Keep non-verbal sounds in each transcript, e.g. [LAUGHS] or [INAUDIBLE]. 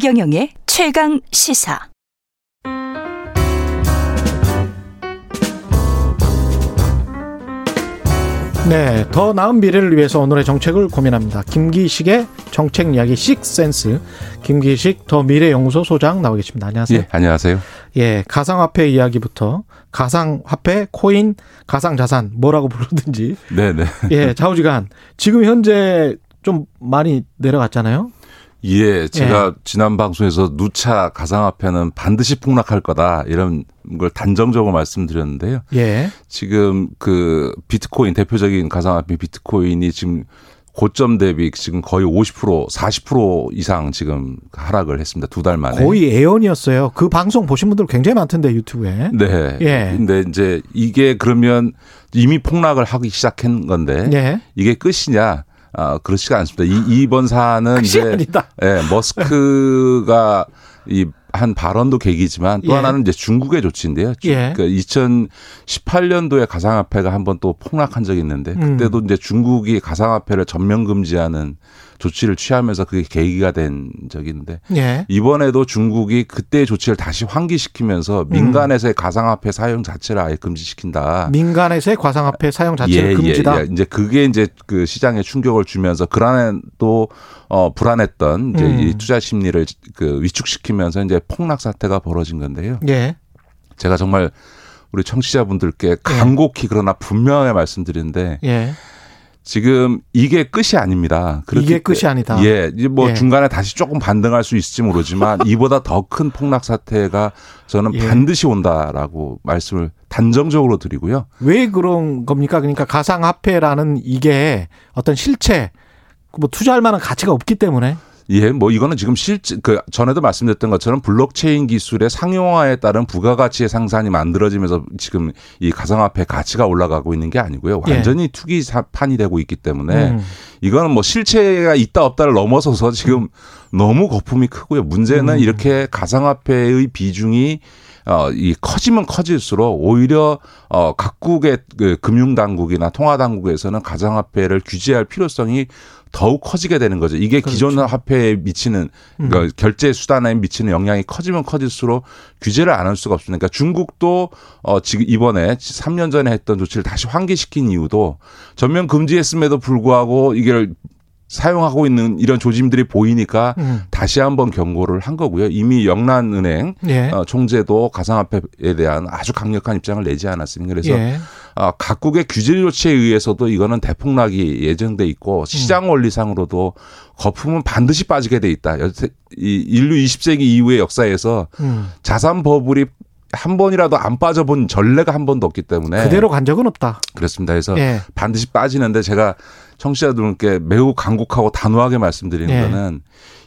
최경영의 최강 시사. 네, 더 나은 미래를 위해서 오늘의 정책을 고민합니다. 김기식의 정책 이야기 식센스. 김기식 더 미래 연구소 소장 나와 계십니다. 안녕하세요. 예, 안녕하세요. 예, 가상화폐 이야기부터 가상화폐, 코인, 가상자산 뭐라고 부르든지. 네, 네. 예, 좌우지간 지금 현재 좀 많이 내려갔잖아요. 예, 제가 예. 지난 방송에서 누차 가상화폐는 반드시 폭락할 거다 이런 걸 단정적으로 말씀드렸는데요. 예. 지금 그 비트코인 대표적인 가상화폐 비트코인이 지금 고점 대비 지금 거의 50% 40% 이상 지금 하락을 했습니다. 두 달 만에. 거의 애연이었어요. 그 방송 보신 분들 굉장히 많던데 유튜브에. 네. 예. 근데 이제 이게 그러면 이미 폭락을 하기 시작한 건데 예. 이게 끝이냐? 아, 그렇지가 않습니다. 이, 이번 사안은 [LAUGHS] 이제 아니다. 예, 머스크가 이 한 발언도 계기지만 또 예. 하나는 이제 중국의 조치인데요. 예. 그 2018년도에 가상화폐가 한번 또 폭락한 적이 있는데 음. 그때도 음. 이제 중국이 가상화폐를 전면 금지하는 조치를 취하면서 그게 계기가 된 적이 있는데 예. 이번에도 중국이 그때의 조치를 다시 환기시키면서 음. 민간에서의 가상화폐 사용 자체를 아예 금지시킨다. 민간에서의 가상화폐 사용 자체를 예, 예 금지다. 예, 이제 그게 이제 그 시장에 충격을 주면서 그러한 또 어, 불안했던 이제 음. 이 투자 심리를 그 위축시키면서 이제 폭락 사태가 벌어진 건데요. 예. 제가 정말 우리 청취자분들께 간곡히 그러나 분명하게 말씀드리는데 예. 지금 이게 끝이 아닙니다. 이게 끝이 아니다. 예, 뭐 예. 중간에 다시 조금 반등할 수 있을지 모르지만 [LAUGHS] 이보다 더 큰 폭락 사태가 저는 예. 반드시 온다라고 말씀을 단정적으로 드리고요. 왜 그런 겁니까? 그러니까 가상화폐라는 이게 어떤 실체, 뭐 투자할 만한 가치가 없기 때문에 예, 뭐 이거는 지금 실제 그 전에도 말씀드렸던 것처럼 블록체인 기술의 상용화에 따른 부가가치의 상산이 만들어지면서 지금 이 가상화폐 가치가 올라가고 있는 게 아니고요. 예. 완전히 예. 투기판이 되고 있기 때문에 음. 이거는 뭐 실체가 있다 없다를 넘어서서 지금 너무 거품이 크고요. 문제는 음. 이렇게 가상화폐의 비중이 어, 이 커지면 커질수록 오히려 어, 각국의 그 금융 당국이나 통화 당국에서는 가상화폐를 규제할 필요성이 더욱 커지게 되는 거죠. 이게 그렇죠. 기존 화폐에 미치는 그러니까 음. 결제 수단에 미치는 영향이 커지면 커질수록 규제를 안 할 수가 없으니까 그러니까 중국도 어 지금 이번에 3년 전에 했던 조치를 다시 환기시킨 이유도 전면 금지했음에도 불구하고 이게 사용하고 있는 이런 조짐들이 보이니까 음. 다시 한번 경고를 한 거고요. 이미 영란은행 예. 어, 총재도 가상화폐에 대한 아주 강력한 입장을 내지 않았습니까? 그래서 예. 어, 각국의 규제 조치에 의해서도 이거는 대폭락이 예정돼 있고 시장 음. 원리상으로도 거품은 반드시 빠지게 돼 있다. 이 인류 20세기 이후의 역사에서 음. 자산 버블이 한 번이라도 안 빠져본 전례가 한 번도 없기 때문에 그대로 간 적은 없다. 그렇습니다. 그래서 예. 반드시 빠지는데 제가 청취자들께 매우 간곡하고 단호하게 말씀드리는 예. 거는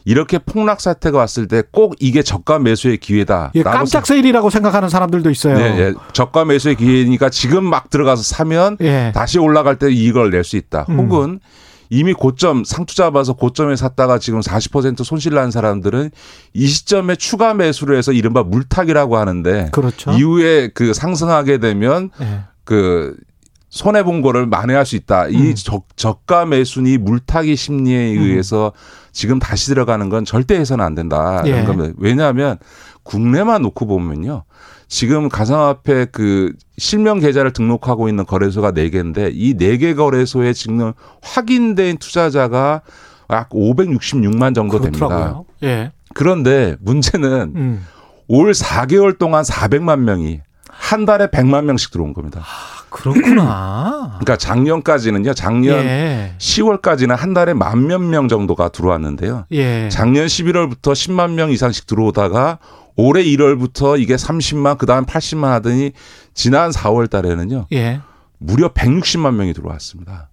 이렇게 폭락 사태가 왔을 때 꼭 이게 저가 매수의 기회다. 예, 깜짝 세일이라고 생각하는 사람들도 있어요. 네, 예, 저가 매수의 기회니까 지금 막 들어가서 사면 예. 다시 올라갈 때 이익을 낼 수 있다. 음. 혹은 이미 고점 상투 잡아서 고점에 샀다가 지금 40% 손실 난 사람들은 이 시점에 추가 매수를 해서 이른바 물타기라고 하는데 그렇죠. 이후에 그 상승하게 되면 네. 그 손해 본 거를 만회할 수 있다. 이 음. 저, 저가 매수니 물타기 심리에 음. 의해서 지금 다시 들어가는 건 절대 해서는 안 된다. 예. 겁니다. 왜냐하면 국내만 놓고 보면요. 지금 가상화폐 그 실명 계좌를 등록하고 있는 거래소가 4개인데 이 4개 거래소에 지금 확인된 투자자가 약 566만 정도 그렇더라고요. 됩니다. 예. 그런데 문제는 음. 올 4개월 동안 400만 명이 한 달에 100만 명씩 들어온 겁니다. 아, 그렇구나. [CLEARS THROAT] 그러니까 작년까지는요. 작년 예. 10월까지는 한 달에 만 몇 명 정도가 들어왔는데요. 예. 작년 11월부터 10만 명 이상씩 들어오다가 올해 1월부터 이게 30만 그다음 80만 하더니 지난 4월 달에는요. 예. 무려 160만 명이 들어왔습니다.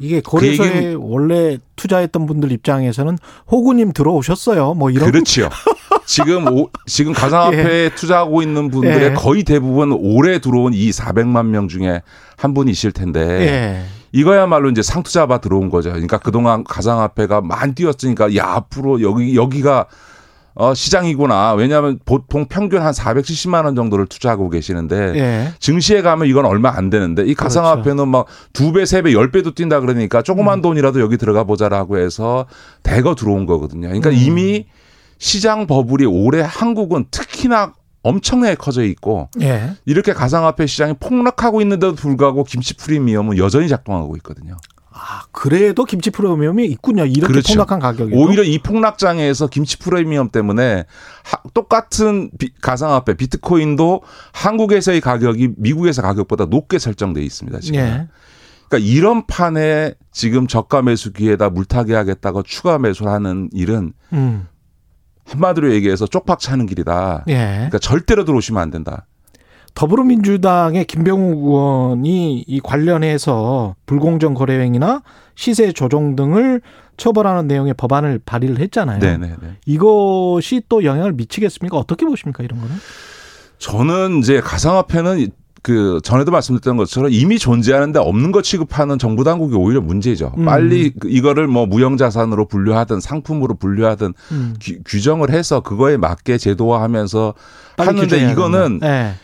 이게 그 거래소에 그 원래 투자했던 분들 입장에서는 호구님 들어오셨어요. 뭐 이런 그렇죠. [LAUGHS] 지금 오, 지금 가상화폐에 예. 투자하고 있는 분들의 예. 거의 대부분 올해 들어온 이 400만 명 중에 한 분이실 텐데 예. 이거야말로 이제 상투자바 들어온 거죠. 그러니까 그동안 가상화폐가 많이 뛰었으니까 야 앞으로 여기 여기가 어, 시장이구나. 왜냐하면 보통 평균 한 470만 원 정도를 투자하고 계시는데 예. 증시에 가면 이건 얼마 안 되는데 이 가상화폐는 막 두 배, 세 배, 열 배도 뛴다 그러니까 조그만 돈이라도 여기 들어가 보자라고 해서 대거 들어온 거거든요. 그러니까 음. 이미 시장 버블이 올해 한국은 특히나 엄청나게 커져 있고 예. 이렇게 가상화폐 시장이 폭락하고 있는데도 불구하고 김치 프리미엄은 여전히 작동하고 있거든요. 아, 그래도 김치 프리미엄이 있군요. 이렇게 그렇죠. 폭락한 가격이. 오히려 이 폭락장에서 김치 프리미엄 때문에 하- 똑같은 비- 가상화폐 비트코인도 한국에서의 가격이 미국에서 가격보다 높게 설정돼 있습니다. 지금. 예. 그러니까 이런 판에 지금 저가 매수 기회다 물타기 하겠다고 추가 매수를 하는 일은 음. 한마디로 얘기해서 쪽박 차는 길이다. 예. 그러니까 절대로 들어오시면 안 된다. 더불어민주당의 김병욱 의원이 이 관련해서 불공정 거래 행위나 시세 조정 등을 처벌하는 내용의 법안을 발의를 했잖아요. 네네네. 이것이 또 영향을 미치겠습니까? 어떻게 보십니까? 이런 거는? 저는 이제 가상화폐는 그 전에도 말씀드렸던 것처럼 이미 존재하는데 없는 것 취급하는 정부 당국이 오히려 문제죠. 음. 빨리 그 이거를 뭐 무형자산으로 분류하든 상품으로 분류하든 음. 규, 규정을 해서 그거에 맞게 제도화하면서 하는데 이거는. 예.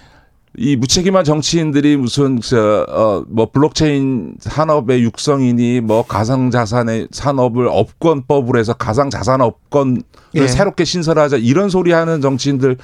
이 무책임한 정치인들이 무슨 저어뭐 블록체인 산업의 육성이니 뭐 가상 자산의 산업을 업권법으로 해서 가상 자산 업권을 예. 새롭게 신설하자 이런 소리 하는 정치인들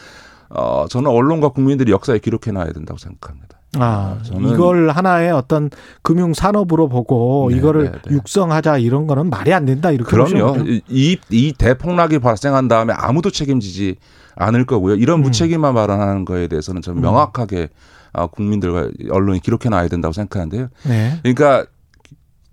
어 저는 언론과 국민들이 역사에 기록해 놔야 된다고 생각합니다. 아, 저는- 이걸 하나의 어떤 금융 산업으로 보고 네, 이거를 네, 네. 육성하자 이런 거는 말이 안 된다 이렇게 그럼요. 이, 이 대폭락이 발생한 다음에 아무도 책임지지 않을 거고요. 이런 음. 무책임한 발언하는 거에 대해서는 저는 명확하게 아, 국민들과 언론이 기록해 놔야 된다고 생각하는데요. 네. 그러니까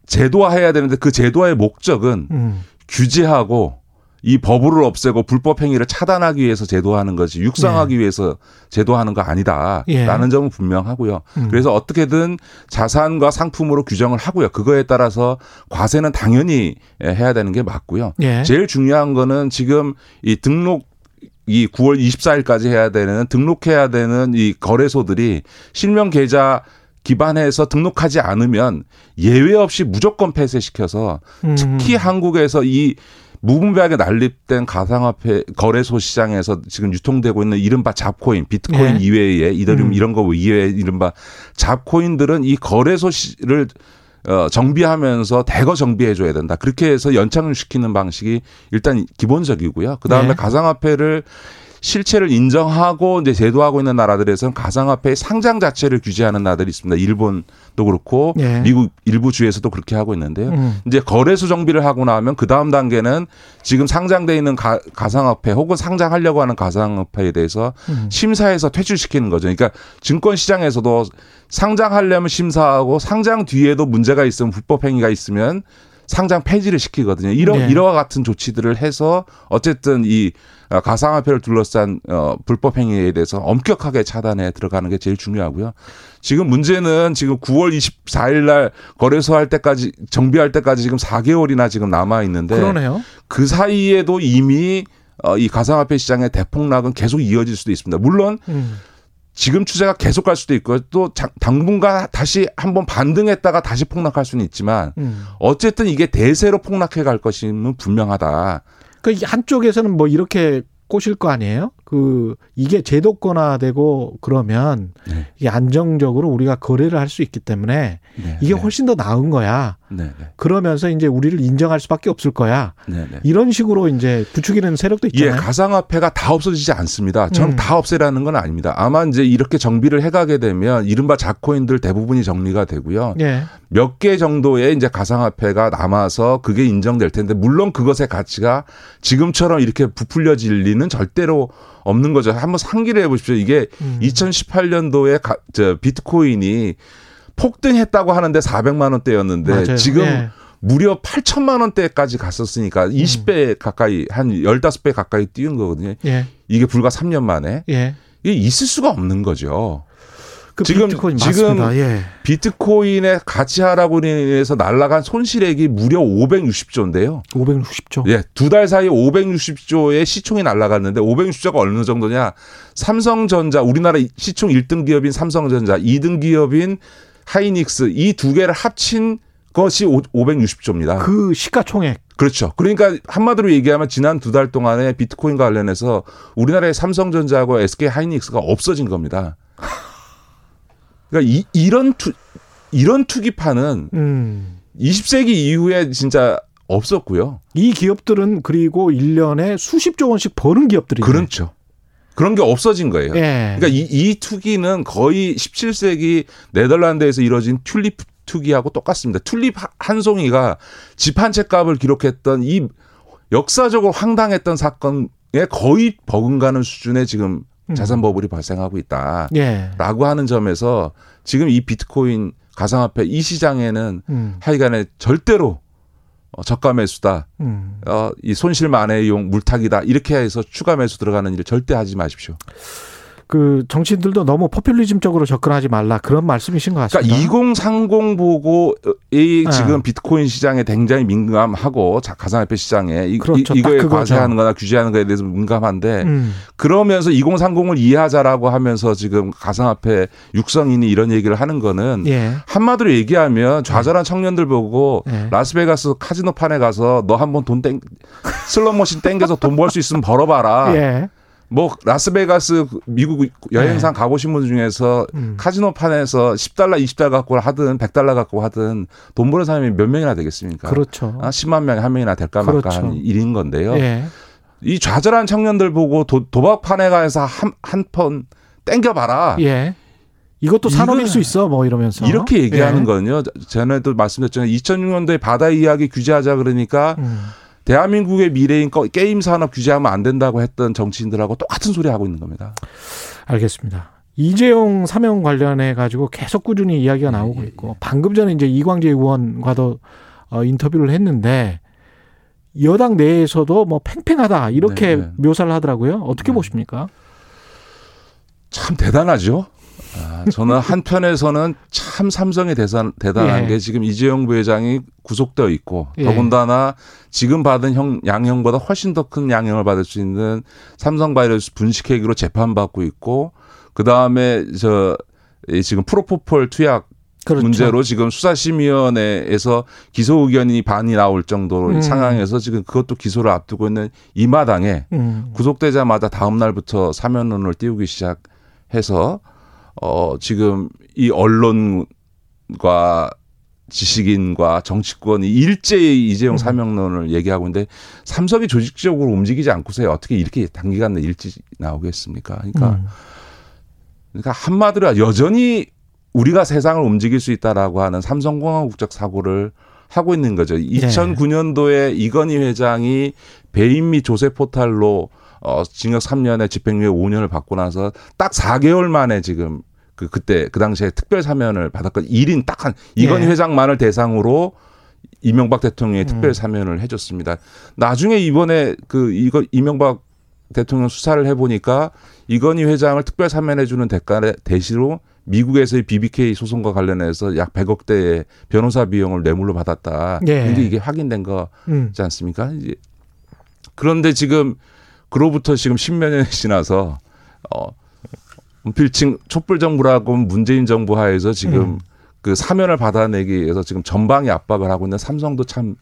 제도화해야 되는데 그 제도화의 목적은 음. 규제하고 이 버블을 없애고 불법 행위를 차단하기 위해서 제도하는 거지 육성하기 위해서 제도하는 거 아니다라는 예. 점은 분명하고요. 음. 그래서 어떻게든 자산과 상품으로 규정을 하고요. 그거에 따라서 과세는 당연히 해야 되는 게 맞고요. 예. 제일 중요한 거는 지금 이 등록 이 9월 24일까지 해야 되는 등록해야 되는 이 거래소들이 실명 계좌 기반해서 등록하지 않으면 예외 없이 무조건 폐쇄시켜서 음. 특히 한국에서 이 무분별하게 난립된 가상화폐 거래소 시장에서 지금 유통되고 있는 이른바 잡코인, 비트코인 예. 이외에 이더리움 음. 이런 거 이외에 이른바 잡코인들은 이 거래소를 어, 정비하면서 대거 정비해 줘야 된다. 그렇게 해서 연착을 시키는 방식이 일단 기본적이고요. 그 다음에 네. 가상화폐를 실체를 인정하고 이제 제도하고 있는 나라들에서는 가상화폐의 상장 자체를 규제하는 나라들이 있습니다. 일본도 그렇고 예. 미국 일부 주에서도 그렇게 하고 있는데요. 음. 이제 거래소 정비를 하고 나면 그 다음 단계는 지금 상장돼 있는 가, 가상화폐 혹은 상장하려고 하는 가상화폐에 대해서 음. 심사해서 퇴출시키는 거죠. 그러니까 증권 시장에서도 상장하려면 심사하고 상장 뒤에도 문제가 있으면 불법 행위가 있으면 상장 폐지를 시키거든요. 이런 네. 이와 같은 조치들을 해서 어쨌든 이 어, 가상화폐를 둘러싼 어, 불법 행위에 대해서 엄격하게 차단해 들어가는 게 제일 중요하고요. 지금 문제는 지금 9월 24일 날 거래소 할 때까지 정비할 때까지 지금 4개월이나 지금 남아 있는데 그러네요. 그 사이에도 이미 어, 이 가상화폐 시장의 대폭락은 계속 이어질 수도 있습니다. 물론 음. 지금 추세가 계속 갈 수도 있고 또 장- 당분간 다시 한번 반등했다가 다시 폭락할 수는 있지만 음. 어쨌든 이게 대세로 폭락해 갈 것임은 분명하다. 그 한쪽에서는 뭐 이렇게 꼬실 거 아니에요? 그 이게 제도권화되고 그러면 네. 이게 안정적으로 우리가 거래를 할 수 있기 때문에 네, 이게 네. 훨씬 더 나은 거야. 네, 네, 그러면서 이제 우리를 인정할 수밖에 없을 거야. 네, 네. 이런 식으로 이제 부추기는 세력도 예, 있잖아요. 가상화폐가 다 없어지지 않습니다. 저는 음. 다 없애라는 건 아닙니다. 아마 이제 이렇게 정비를 해가게 되면 이른바 자코인들 대부분이 정리가 되고요. 예. 몇개 정도의 이제 가상화폐가 남아서 그게 인정될 텐데 물론 그것의 가치가 지금처럼 이렇게 부풀려질 리는 절대로 없는 거죠. 한번 상기를 해보십시오. 이게 음. 2018년도에 가, 저 비트코인이 폭등했다고 하는데 400만 원대였는데 맞아요. 지금 예. 무려 8천만 원대까지 갔었으니까 음. 20배 가까이 한 15배 가까이 뛰는 거거든요. 예. 이게 불과 3년 만에 예. 이게 있을 수가 없는 거죠. 그 지금- 비트코인 지금. 예. 비트코인의 가치 하락으로 인해서 날라간 손실액이 무려 560조인데요. 560조. 예, 두 달 사이에 560조의 시총이 날라갔는데 560조가 어느 정도냐? 삼성전자 우리나라 시총 1등 기업인 삼성전자, 2등 기업인 하이닉스 이 두 개를 합친 것이 560조입니다. 그 시가총액. 그렇죠. 그러니까 한마디로 얘기하면 지난 두 달 동안에 비트코인과 관련해서 우리나라의 삼성전자하고 SK 하이닉스가 없어진 겁니다. 그러니까 이, 이런 투 이런 투기판은 음. 20세기 이후에 진짜 없었고요. 이 기업들은 그리고 1년에 수십조 원씩 버는 기업들이죠. 그렇죠. 그런 게 없어진 거예요. 예. 그러니까 이, 이 투기는 거의 17세기 네덜란드에서 이뤄진 튤립 투기하고 똑같습니다. 튤립 한 송이가 집 한 채 값을 기록했던 이 역사적으로 황당했던 사건에 거의 버금가는 수준의 지금 음. 자산 버블이 발생하고 있다라고 예. 하는 점에서 지금 이 비트코인 가상화폐 이 시장에는 음. 하여간에 절대로 어, 저가 매수다, 음. 어, 이 손실 만회용 물타기다 이렇게 해서 추가 매수 들어가는 일을 절대 하지 마십시오. 그 정치인들도 너무 포퓰리즘적으로 접근하지 말라 그런 말씀이신 것 같습니다. 그러니까 2030 보고 이 네. 지금 비트코인 시장에 굉장히 민감하고 자- 가상화폐 시장에 이, 그렇죠. 거에. 과세하는 거나 규제하는 거에 대해서 민감한데 음. 그러면서 2030을 이해하자라고 하면서 지금 가상화폐 육성인이 이런 얘기를 하는 거는 예. 한마디로 얘기하면 좌절한 청년들 보고 예. 라스베가스 카지노판에 가서 너 한번 돈 땡, [LAUGHS] 슬롯머신 땡겨서 돈 벌 수 있으면 벌어봐라. 예. 뭐 라스베가스 미국 여행상 가보신 분 중에서 네. 음. 카지노 판에서 10달러, 20달러 갖고 하든 100달러 갖고 하든 돈 버는 사람이 몇 명이나 되겠습니까? 그렇죠. 아, 10만 명에 한 명이나 될까 말까 그렇죠. 하는 일인 건데요. 예. 이 좌절한 청년들 보고 도, 도박판에 가서 한, 한번 땡겨봐라. 예. 이것도 산업일 수 있어 뭐 이러면서 이렇게 얘기하는 예. 건요. 전에도 말씀드렸잖아요. 2006년도에 바다 이야기 규제하자 그러니까 음. 대한민국의 미래인 거- 게임 산업 규제하면 안 된다고 했던 정치인들하고 똑같은 소리 하고 있는 겁니다. 알겠습니다. 이재용 사명 관련해 가지고 계속 꾸준히 이야기가 예, 나오고 있고 방금 전에 이제 이광재 의원과도 어, 인터뷰를 했는데 여당 내에서도 뭐 팽팽하다 이렇게 네, 네. 묘사를 하더라고요. 어떻게 네. 보십니까? 참 대단하죠. 아, 저는 [LAUGHS] 한편에서는 참 삼성의 대단, 대단한 예. 게 지금 이재용 부회장이 구속되어 있고 예. 더군다나 지금 받은 형, 양형보다 훨씬 더 큰 양형을 받을 수 있는 삼성 바이러스 분식회계로 재판받고 있고 그 다음에 저이 지금 프로포폴 투약 그렇죠. 문제로 지금 수사심의위원회에서 기소 의견이 반이 나올 정도 음. 상황에서 지금 그것도 기소를 앞두고 있는 이 마당에 음. 구속되자마자 다음 날부터 사면론을 띄우기 시작 해서 어 지금 이 언론과 지식인과 정치권이 일제히 이재용 음. 사면론을 얘기하고 있는데 삼성이 조직적으로 움직이지 않고서 어떻게 이렇게 단기간 내에 일찍 나오겠습니까? 그러니까 음. 그러니까 한마디로 여전히 우리가 세상을 움직일 수 있다라고 하는 삼성공화국적 사고를 하고 있는 거죠. 2009년도에 이건희 회장이 배임 및 조세 포탈로 어 징역 3년에 집행유예 5년을 받고 나서 딱 4개월 만에 지금 그 그때 그 당시에 특별 사면을 받았거든요. 1인 딱 한 이건희 예. 회장만을 대상으로 이명박 대통령이 음. 특별 사면을 해줬습니다. 나중에 이번에 그 이거 이명박 대통령 수사를 해보니까 이건희 회장을 특별 사면해주는 대가 대시로 미국에서의 BBK 소송과 관련해서 약 100억 대의 변호사 비용을 뇌물로 받았다. 예. 이게 확인된 거지 음. 않습니까? 이제 그런데 지금 그로부터 지금 십몇 년이 지나서 어 필칭 촛불 정부라고 문재인 정부 하에서 지금 음. 그 사면을 받아내기 위해서 지금 전방위 압박을 하고 있는 삼성도 참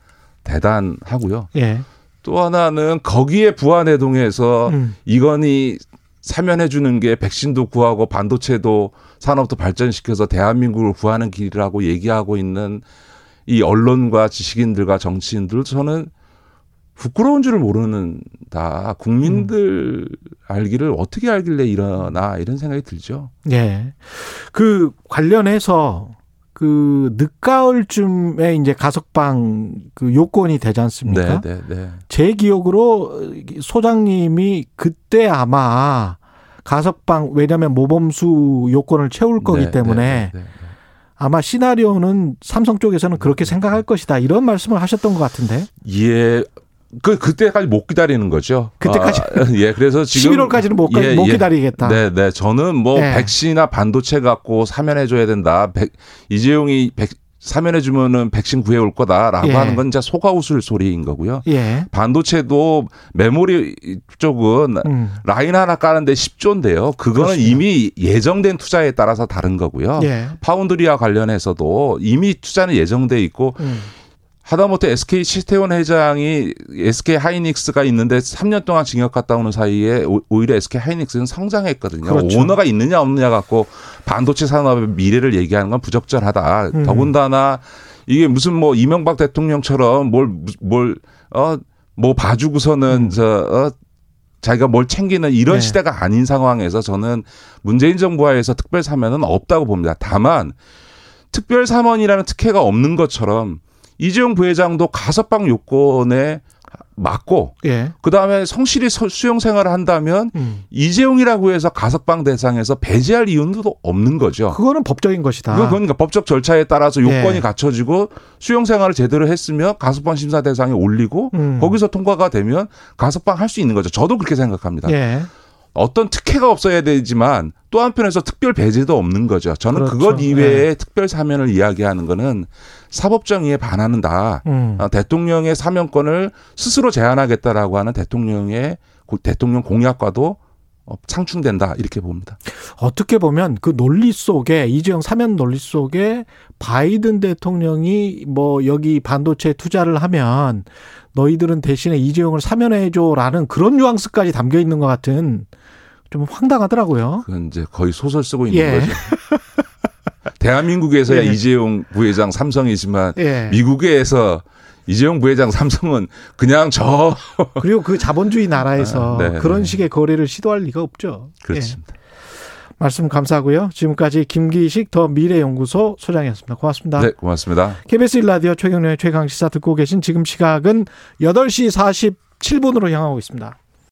대단하고요. 예. 또 하나는 거기에 부안해동해서 음. 이건희 사면해 주는 게 백신도 구하고 반도체도 산업도 발전시켜서 대한민국을 구하는 길이라고 얘기하고 있는 이 언론과 지식인들과 정치인들 저는 부끄러운 줄을 모르는다. 국민들 알기를 어떻게 알길래 이러나 이런 생각이 들죠. 예. 그 관련해서 그 늦가을쯤에 이제 가석방 그 요건이 되지 않습니까? 네, 네, 네. 제 기억으로 소장님이 그때 아마 가석방 왜냐하면 모범수 요건을 채울 거기 네, 때문에 네, 네, 네. 아마 시나리오는 삼성 쪽에서는 그렇게 생각할 것이다 이런 말씀을 하셨던 것 같은데 예. 그 그때까지 못 기다리는 거죠. 그때까지? 아, 예. 그래서 지금 11월까지는 못, 예, 못 예. 기다리겠다. 네, 네. 저는 뭐 네. 백신이나 반도체 갖고 사면해 줘야 된다. 백, 이재용이 백, 사면해 주면은 백신 구해 올 거다라고 예. 하는 건 진짜 소가 웃을 소리인 거고요. 예. 반도체도 메모리 쪽은 음. 라인 하나 까는데 10조인데요. 그거는 그렇습니다. 이미 예정된 투자에 따라서 다른 거고요. 예. 파운드리와 관련해서도 이미 투자는 예정돼 있고 음. 하다못해 SK 시태원 회장이 SK 하이닉스가 있는데 3년 동안 징역 갔다 오는 사이에 오- 오히려 SK 하이닉스는 성장했거든요. 그렇죠. 오너가 있느냐 없느냐 갖고 반도체 산업의 미래를 얘기하는 건 부적절하다. 음. 더군다나 이게 무슨 뭐 이명박 대통령처럼 뭘 뭘 어 뭐 봐주고서는 저 어, 자기가 뭘 챙기는 이런 네. 시대가 아닌 상황에서 저는 문재인 정부하에서 특별 사면은 없다고 봅니다. 다만 특별 사면이라는 특혜가 없는 것처럼 이재용 부회장도 가석방 요건에 맞고 예. 그 다음에 성실히 서- 수용 생활을 한다면 음. 이재용이라고 해서 가석방 대상에서 배제할 이유는 또 없는 거죠. 그거는 법적인 것이다. 그건 그러니까 법적 절차에 따라서 요건이 예. 갖춰지고 수용 생활을 제대로 했으면 가석방 심사 대상에 올리고 음. 거기서 통과가 되면 가석방 할 수 있는 거죠. 저도 그렇게 생각합니다. 예. 어떤 특혜가 없어야 되지만 또 한편에서 특별 배제도 없는 거죠. 저는 그렇죠. 그것 이외에 특별 사면을 이야기하는 거는 사법 정의에 반하는다. 음. 어, 대통령의 사면권을 스스로 제한하겠다라고 하는 대통령의 고- 대통령 공약과도 어, 상충된다 이렇게 봅니다. 어떻게 보면 그 논리 속에 이재용 사면 논리 속에 바이든 대통령이 뭐 여기 반도체 투자를 하면 너희들은 대신에 이재용을 사면해줘라는 그런 뉘앙스까지 담겨 있는 것 같은 좀 황당하더라고요. 그건 이제 거의 소설 쓰고 있는 예. 거죠. [LAUGHS] 대한민국에서야 예. 이재용 부회장 삼성이지만 예. 미국에서 이재용 부회장 삼성은 그냥 저 [LAUGHS] 그리고 그 자본주의 나라에서 아, 네. 그런 식의 거래를 시도할 리가 없죠. 예. 그렇습니다. 말씀 감사하고요. 지금까지 김기식 더 미래연구소 소장이었습니다. 고맙습니다. 네, 고맙습니다. KBS 1라디오 최경련의 최강 시사 듣고 계신 지금 시각은 8시 47분으로 향하고 있습니다.